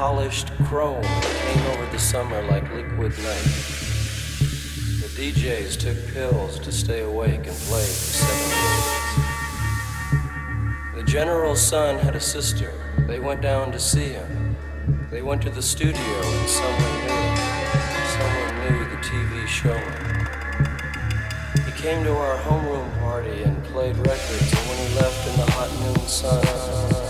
polished chrome came over the summer like liquid night. The DJs took pills to stay awake and play for seven days. The general's son had a sister. They went down to see him. They went to the studio and someone knew. Someone knew the TV showman. He came to our homeroom party and played records, and when he left in the hot noon sun,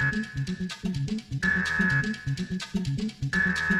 Thank you.